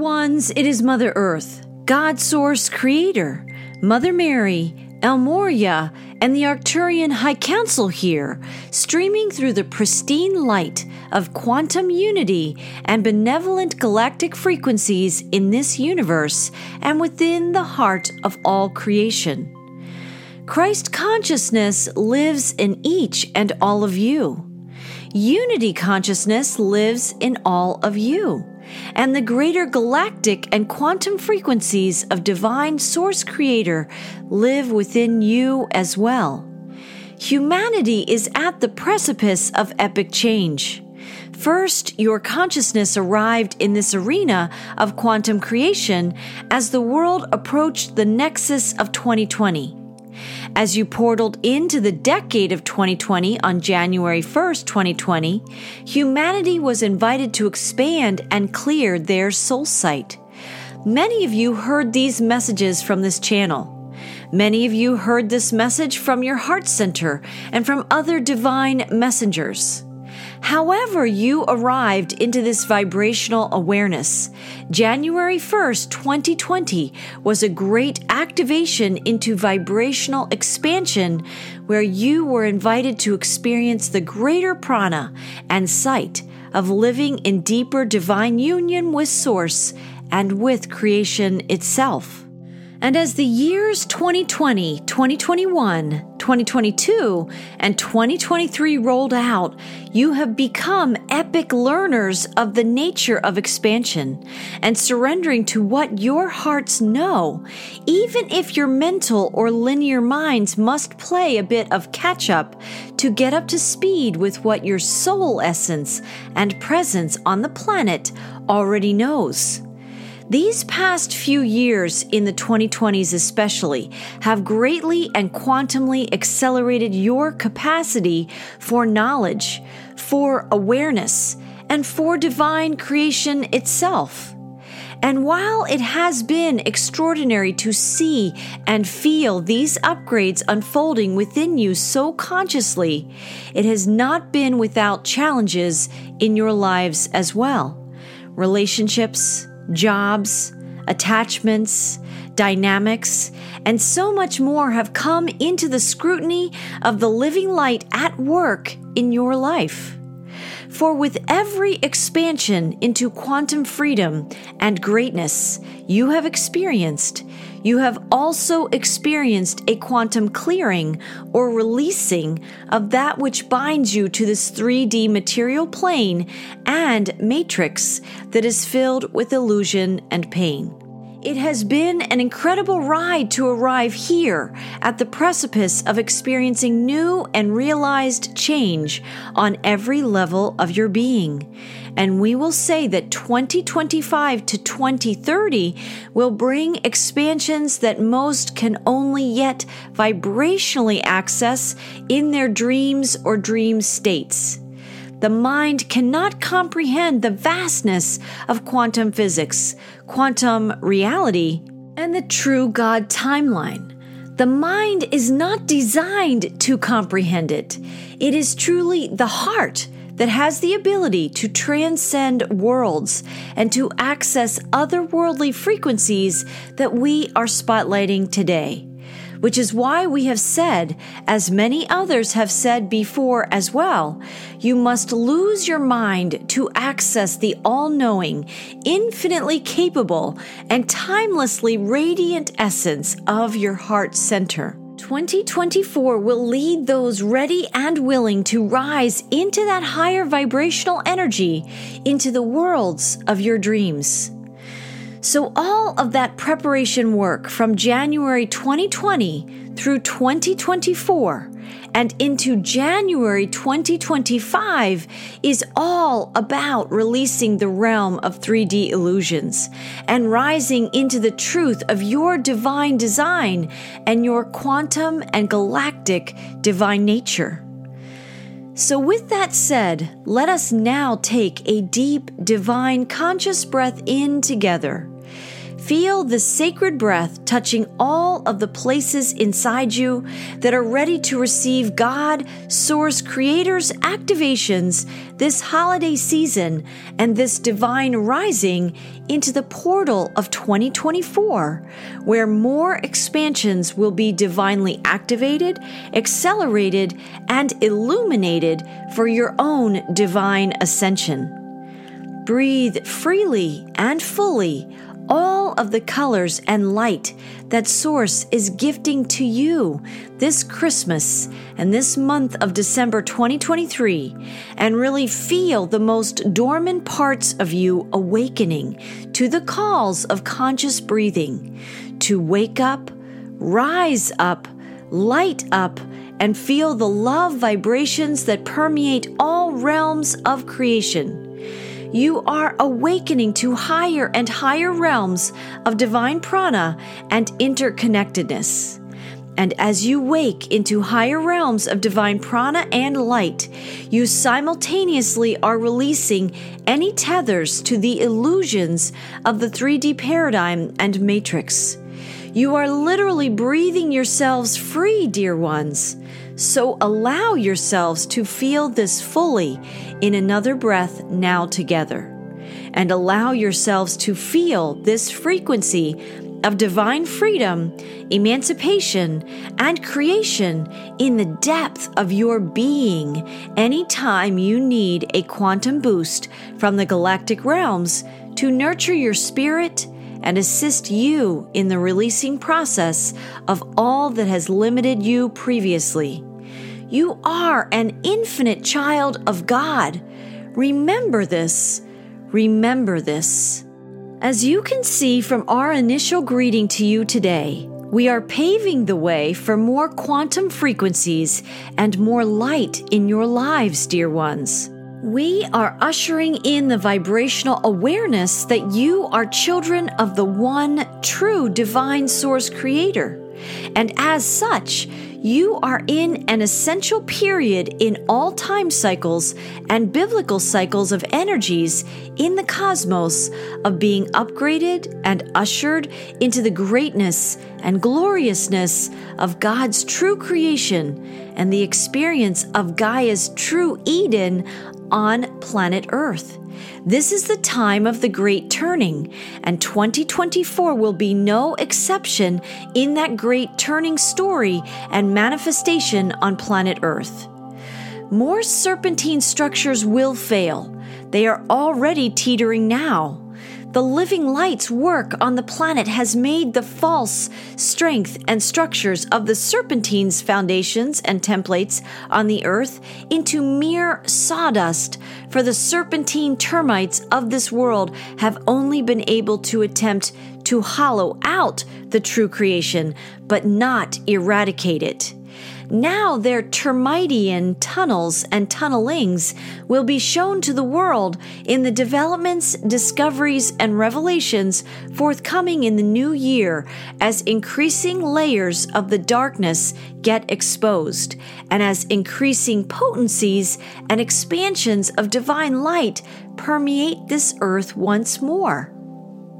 ones, it is Mother Earth, God Source Creator, Mother Mary, El Morya, and the Arcturian High Council here, streaming through the pristine light of quantum unity and benevolent galactic frequencies in this universe and within the heart of all creation. Christ consciousness lives in each and all of you. Unity consciousness lives in all of you and the greater galactic and quantum frequencies of divine source creator live within you as well. Humanity is at the precipice of epic change. First, your consciousness arrived in this arena of quantum creation as the world approached the nexus of 2020. As you portaled into the decade of 2020 on January 1st, 2020, humanity was invited to expand and clear their soul sight. Many of you heard these messages from this channel. Many of you heard this message from your heart center and from other divine messengers. However, you arrived into this vibrational awareness, January 1st, 2020 was a great activation into vibrational expansion where you were invited to experience the greater prana and sight of living in deeper divine union with Source and with creation itself. And as the years 2020, 2021, 2022, and 2023 rolled out, you have become epic learners of the nature of expansion and surrendering to what your hearts know, even if your mental or linear minds must play a bit of catch up to get up to speed with what your soul essence and presence on the planet already knows. These past few years, in the 2020s especially, have greatly and quantumly accelerated your capacity for knowledge, for awareness, and for divine creation itself. And while it has been extraordinary to see and feel these upgrades unfolding within you so consciously, it has not been without challenges in your lives as well. Relationships, jobs, attachments, dynamics, and so much more have come into the scrutiny of the living light at work in your life. For with every expansion into quantum freedom and greatness you have experienced, you have also experienced a quantum clearing or releasing of that which binds you to this 3D material plane and matrix that is filled with illusion and pain. It has been an incredible ride to arrive here at the precipice of experiencing new and realized change on every level of your being. And we will say that 2025 to 2030 will bring expansions that most can only yet vibrationally access in their dreams or dream states. The mind cannot comprehend the vastness of quantum physics, quantum reality, and the true God timeline. The mind is not designed to comprehend it. It is truly the heart that has the ability to transcend worlds and to access otherworldly frequencies that we are spotlighting today which is why we have said, as many others have said before as well, you must lose your mind to access the all knowing, infinitely capable, and timelessly radiant essence of your heart center. 2024 will lead those ready and willing to rise into that higher vibrational energy into the worlds of your dreams. So, all of that preparation work from January 2020 through 2024 and into January 2025 is all about releasing the realm of 3D illusions and rising into the truth of your divine design and your quantum and galactic divine nature. So, with that said, let us now take a deep, divine, conscious breath in together Feel the sacred breath touching all of the places inside you that are ready to receive God, Source Creator's activations this holiday season and this divine rising into the portal of 2024, where more expansions will be divinely activated, accelerated, and illuminated for your own divine ascension. Breathe freely and fully all of the colors and light that Source is gifting to you this Christmas and this month of December 2023, and really feel the most dormant parts of you awakening to the calls of conscious breathing to wake up, rise up, light up, and feel the love vibrations that permeate all realms of creation you are awakening to higher and higher realms of divine prana and interconnectedness. And as you wake into higher realms of divine prana and light, you simultaneously are releasing any tethers to the illusions of the 3D paradigm and matrix. You are literally breathing yourselves free, dear ones. So allow yourselves to feel this fully in another breath now together. And allow yourselves to feel this frequency of divine freedom, emancipation, and creation in the depth of your being anytime you need a quantum boost from the galactic realms to nurture your spirit and assist you in the releasing process of all that has limited you previously. You are an infinite child of God. Remember this. Remember this. As you can see from our initial greeting to you today, we are paving the way for more quantum frequencies and more light in your lives, dear ones. We are ushering in the vibrational awareness that you are children of the one true divine source creator. And as such, you are in an essential period in all time cycles and biblical cycles of energies in the cosmos of being upgraded and ushered into the greatness and gloriousness of God's true creation and the experience of Gaia's true Eden on planet Earth. This is the time of the great turning, and 2024 will be no exception in that great turning story and manifestation on planet Earth. More serpentine structures will fail. They are already teetering now. The living light's work on the planet has made the false strength and structures of the serpentine's foundations and templates on the earth into mere sawdust, for the serpentine termites of this world have only been able to attempt to hollow out the true creation, but not eradicate it. Now their termitian tunnels and tunnelings will be shown to the world in the developments, discoveries, and revelations forthcoming in the new year as increasing layers of the darkness get exposed, and as increasing potencies and expansions of divine light permeate this earth once more.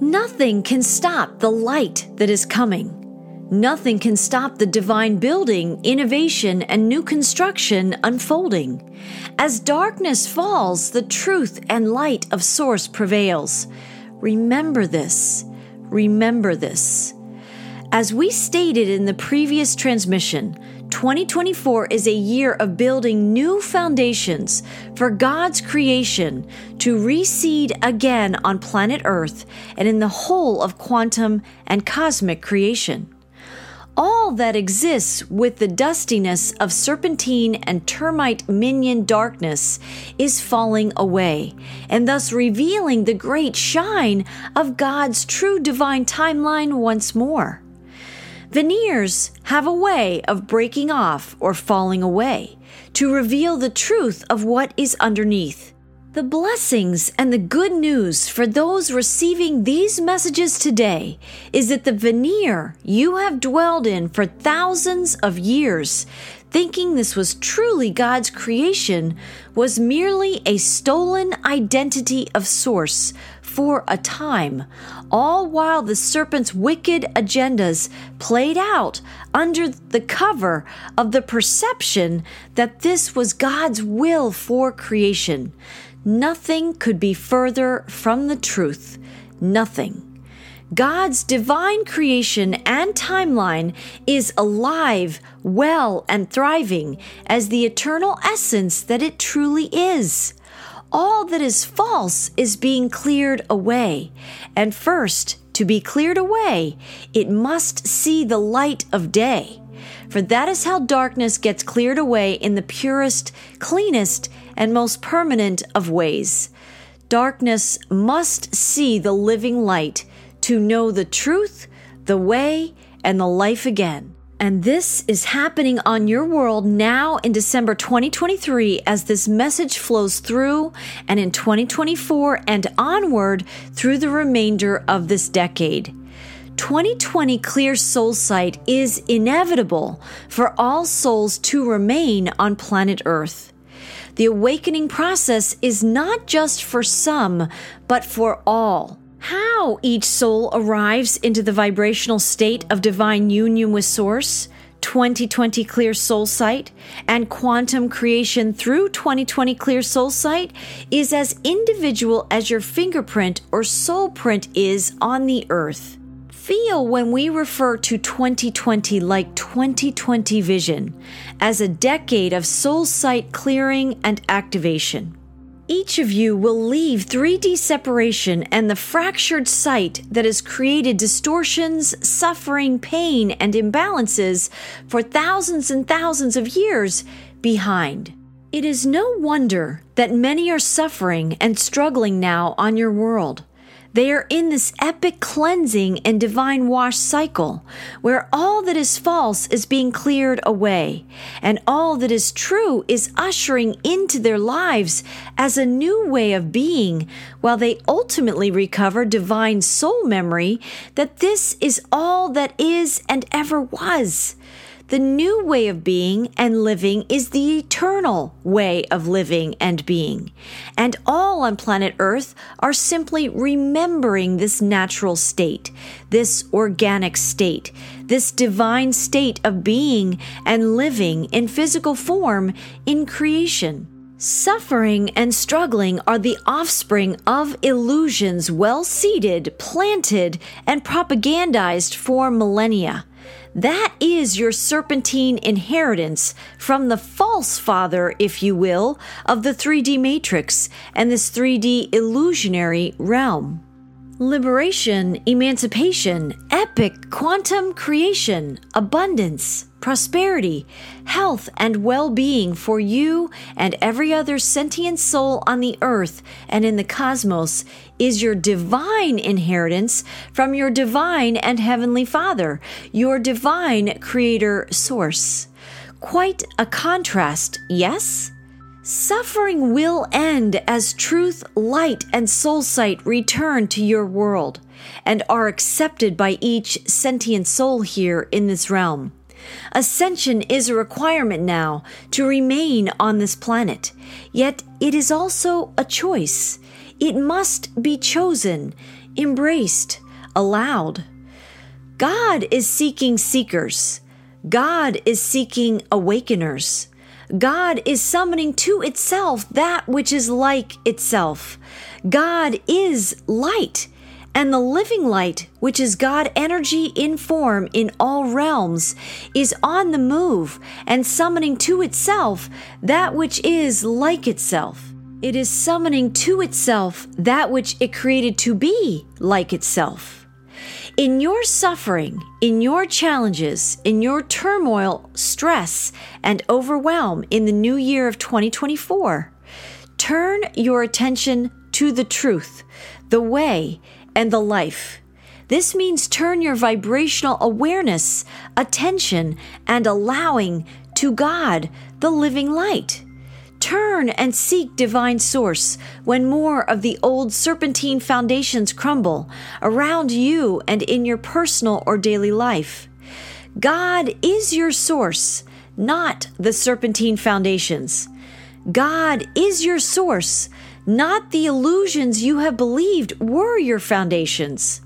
Nothing can stop the light that is coming. Nothing can stop the divine building, innovation, and new construction unfolding. As darkness falls, the truth and light of Source prevails. Remember this. Remember this. As we stated in the previous transmission, 2024 is a year of building new foundations for God's creation to reseed again on planet Earth and in the whole of quantum and cosmic creation all that exists with the dustiness of serpentine and termite minion darkness is falling away, and thus revealing the great shine of God's true divine timeline once more. Veneers have a way of breaking off or falling away to reveal the truth of what is underneath. The blessings and the good news for those receiving these messages today is that the veneer you have dwelled in for thousands of years, thinking this was truly God's creation, was merely a stolen identity of source for a time, all while the serpent's wicked agendas played out under the cover of the perception that this was God's will for creation. Nothing could be further from the truth. Nothing. God's divine creation and timeline is alive, well, and thriving as the eternal essence that it truly is. All that is false is being cleared away. And first, to be cleared away, it must see the light of day. For that is how darkness gets cleared away in the purest, cleanest, and most permanent of ways. Darkness must see the living light to know the truth, the way, and the life again. And this is happening on your world now in December 2023 as this message flows through and in 2024 and onward through the remainder of this decade. 2020 clear soul sight is inevitable for all souls to remain on planet Earth. The awakening process is not just for some, but for all. How each soul arrives into the vibrational state of divine union with Source, 2020 Clear Soul Sight, and quantum creation through 2020 Clear Soul Sight is as individual as your fingerprint or soul print is on the earth. Feel when we refer to 2020 like 2020 vision as a decade of soul sight clearing and activation. Each of you will leave 3D separation and the fractured sight that has created distortions, suffering, pain, and imbalances for thousands and thousands of years behind. It is no wonder that many are suffering and struggling now on your world. They are in this epic cleansing and divine wash cycle where all that is false is being cleared away and all that is true is ushering into their lives as a new way of being while they ultimately recover divine soul memory that this is all that is and ever was. The new way of being and living is the eternal way of living and being. And all on planet Earth are simply remembering this natural state, this organic state, this divine state of being and living in physical form in creation. Suffering and struggling are the offspring of illusions well seeded, planted, and propagandized for millennia. That is your serpentine inheritance from the false father, if you will, of the 3D matrix and this 3D illusionary realm. Liberation, emancipation, epic quantum creation, abundance, prosperity, health, and well being for you and every other sentient soul on the earth and in the cosmos is your divine inheritance from your divine and heavenly Father, your divine creator source. Quite a contrast, yes? Suffering will end as truth, light, and soul sight return to your world and are accepted by each sentient soul here in this realm. Ascension is a requirement now to remain on this planet, yet it is also a choice. It must be chosen, embraced, allowed. God is seeking seekers. God is seeking awakeners. God is summoning to itself that which is like itself. God is light and the living light, which is God energy in form in all realms, is on the move and summoning to itself that which is like itself. It is summoning to itself that which it created to be like itself. In your suffering, in your challenges, in your turmoil, stress, and overwhelm in the new year of 2024, turn your attention to the truth, the way, and the life. This means turn your vibrational awareness, attention, and allowing to God, the living light. Turn and seek divine source when more of the old serpentine foundations crumble around you and in your personal or daily life. God is your source, not the serpentine foundations. God is your source, not the illusions you have believed were your foundations.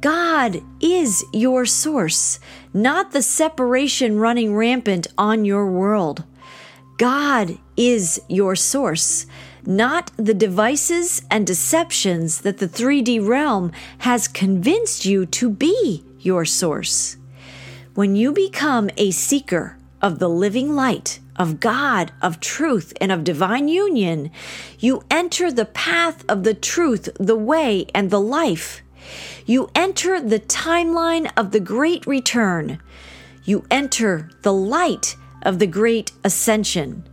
God is your source, not the separation running rampant on your world. God is your source, not the devices and deceptions that the 3D realm has convinced you to be your source. When you become a seeker of the living light, of God, of truth, and of divine union, you enter the path of the truth, the way, and the life. You enter the timeline of the great return. You enter the light of the great ascension.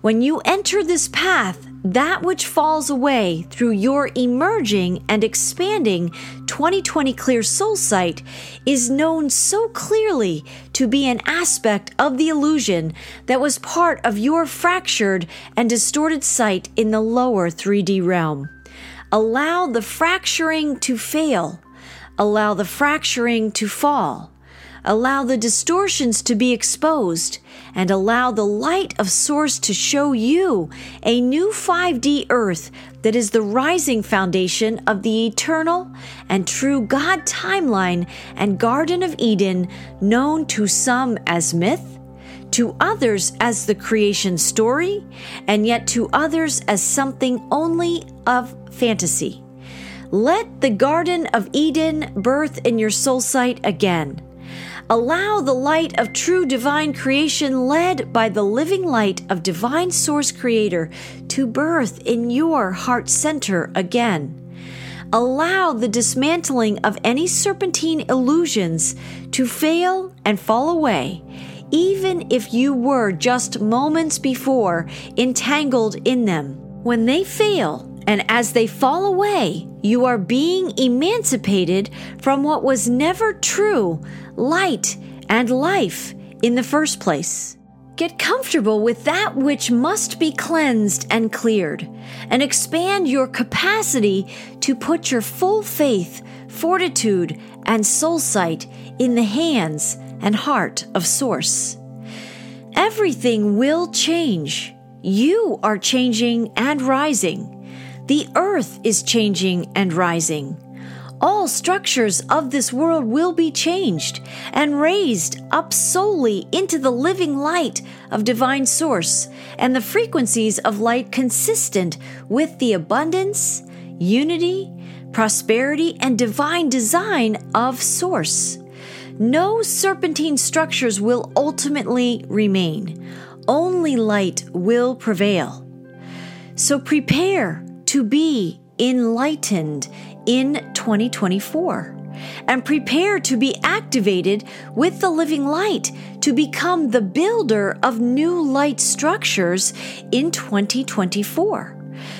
When you enter this path, that which falls away through your emerging and expanding 2020 Clear Soul Sight is known so clearly to be an aspect of the illusion that was part of your fractured and distorted sight in the lower 3D realm. Allow the fracturing to fail. Allow the fracturing to fall. Allow the distortions to be exposed and allow the light of Source to show you a new 5D earth that is the rising foundation of the eternal and true God timeline and Garden of Eden, known to some as myth, to others as the creation story, and yet to others as something only of fantasy. Let the Garden of Eden birth in your soul sight again. Allow the light of true divine creation, led by the living light of divine source creator, to birth in your heart center again. Allow the dismantling of any serpentine illusions to fail and fall away, even if you were just moments before entangled in them. When they fail, and as they fall away, you are being emancipated from what was never true, light, and life in the first place. Get comfortable with that which must be cleansed and cleared, and expand your capacity to put your full faith, fortitude, and soul sight in the hands and heart of Source. Everything will change. You are changing and rising. The earth is changing and rising. All structures of this world will be changed and raised up solely into the living light of divine source and the frequencies of light consistent with the abundance, unity, prosperity, and divine design of source. No serpentine structures will ultimately remain. Only light will prevail. So prepare to be enlightened in 2024 and prepare to be activated with the living light to become the builder of new light structures in 2024.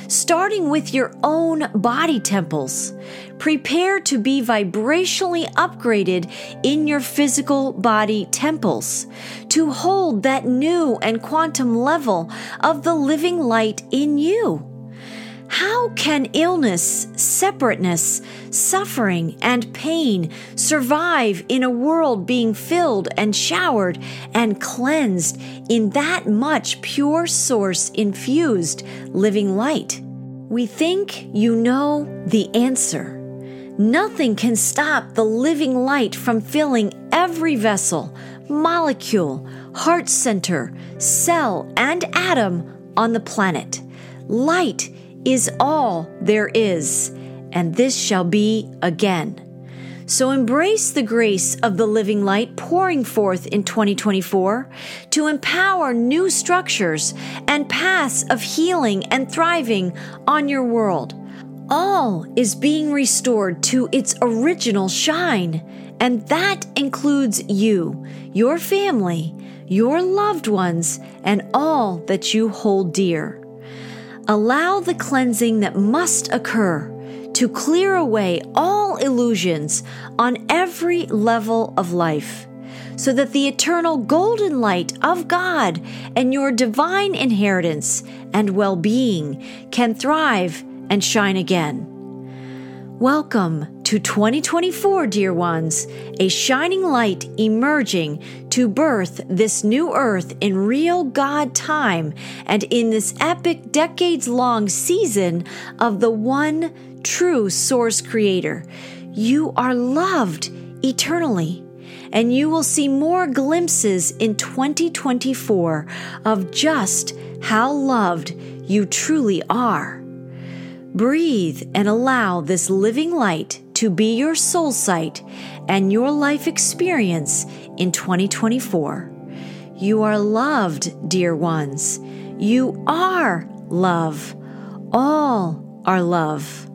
Starting with your own body temples, prepare to be vibrationally upgraded in your physical body temples to hold that new and quantum level of the living light in you. How can illness, separateness, suffering, and pain survive in a world being filled and showered and cleansed in that much pure source infused living light? We think you know the answer. Nothing can stop the living light from filling every vessel, molecule, heart center, cell, and atom on the planet. Light is all there is, and this shall be again. So embrace the grace of the living light pouring forth in 2024 to empower new structures and paths of healing and thriving on your world. All is being restored to its original shine, and that includes you, your family, your loved ones, and all that you hold dear. Allow the cleansing that must occur to clear away all illusions on every level of life, so that the eternal golden light of God and your divine inheritance and well being can thrive and shine again. Welcome to 2024, dear ones, a shining light emerging to birth this new earth in real God time and in this epic decades long season of the one true source creator. You are loved eternally. And you will see more glimpses in 2024 of just how loved you truly are. Breathe and allow this living light to be your soul sight and your life experience in 2024. You are loved, dear ones. You are love. All are love.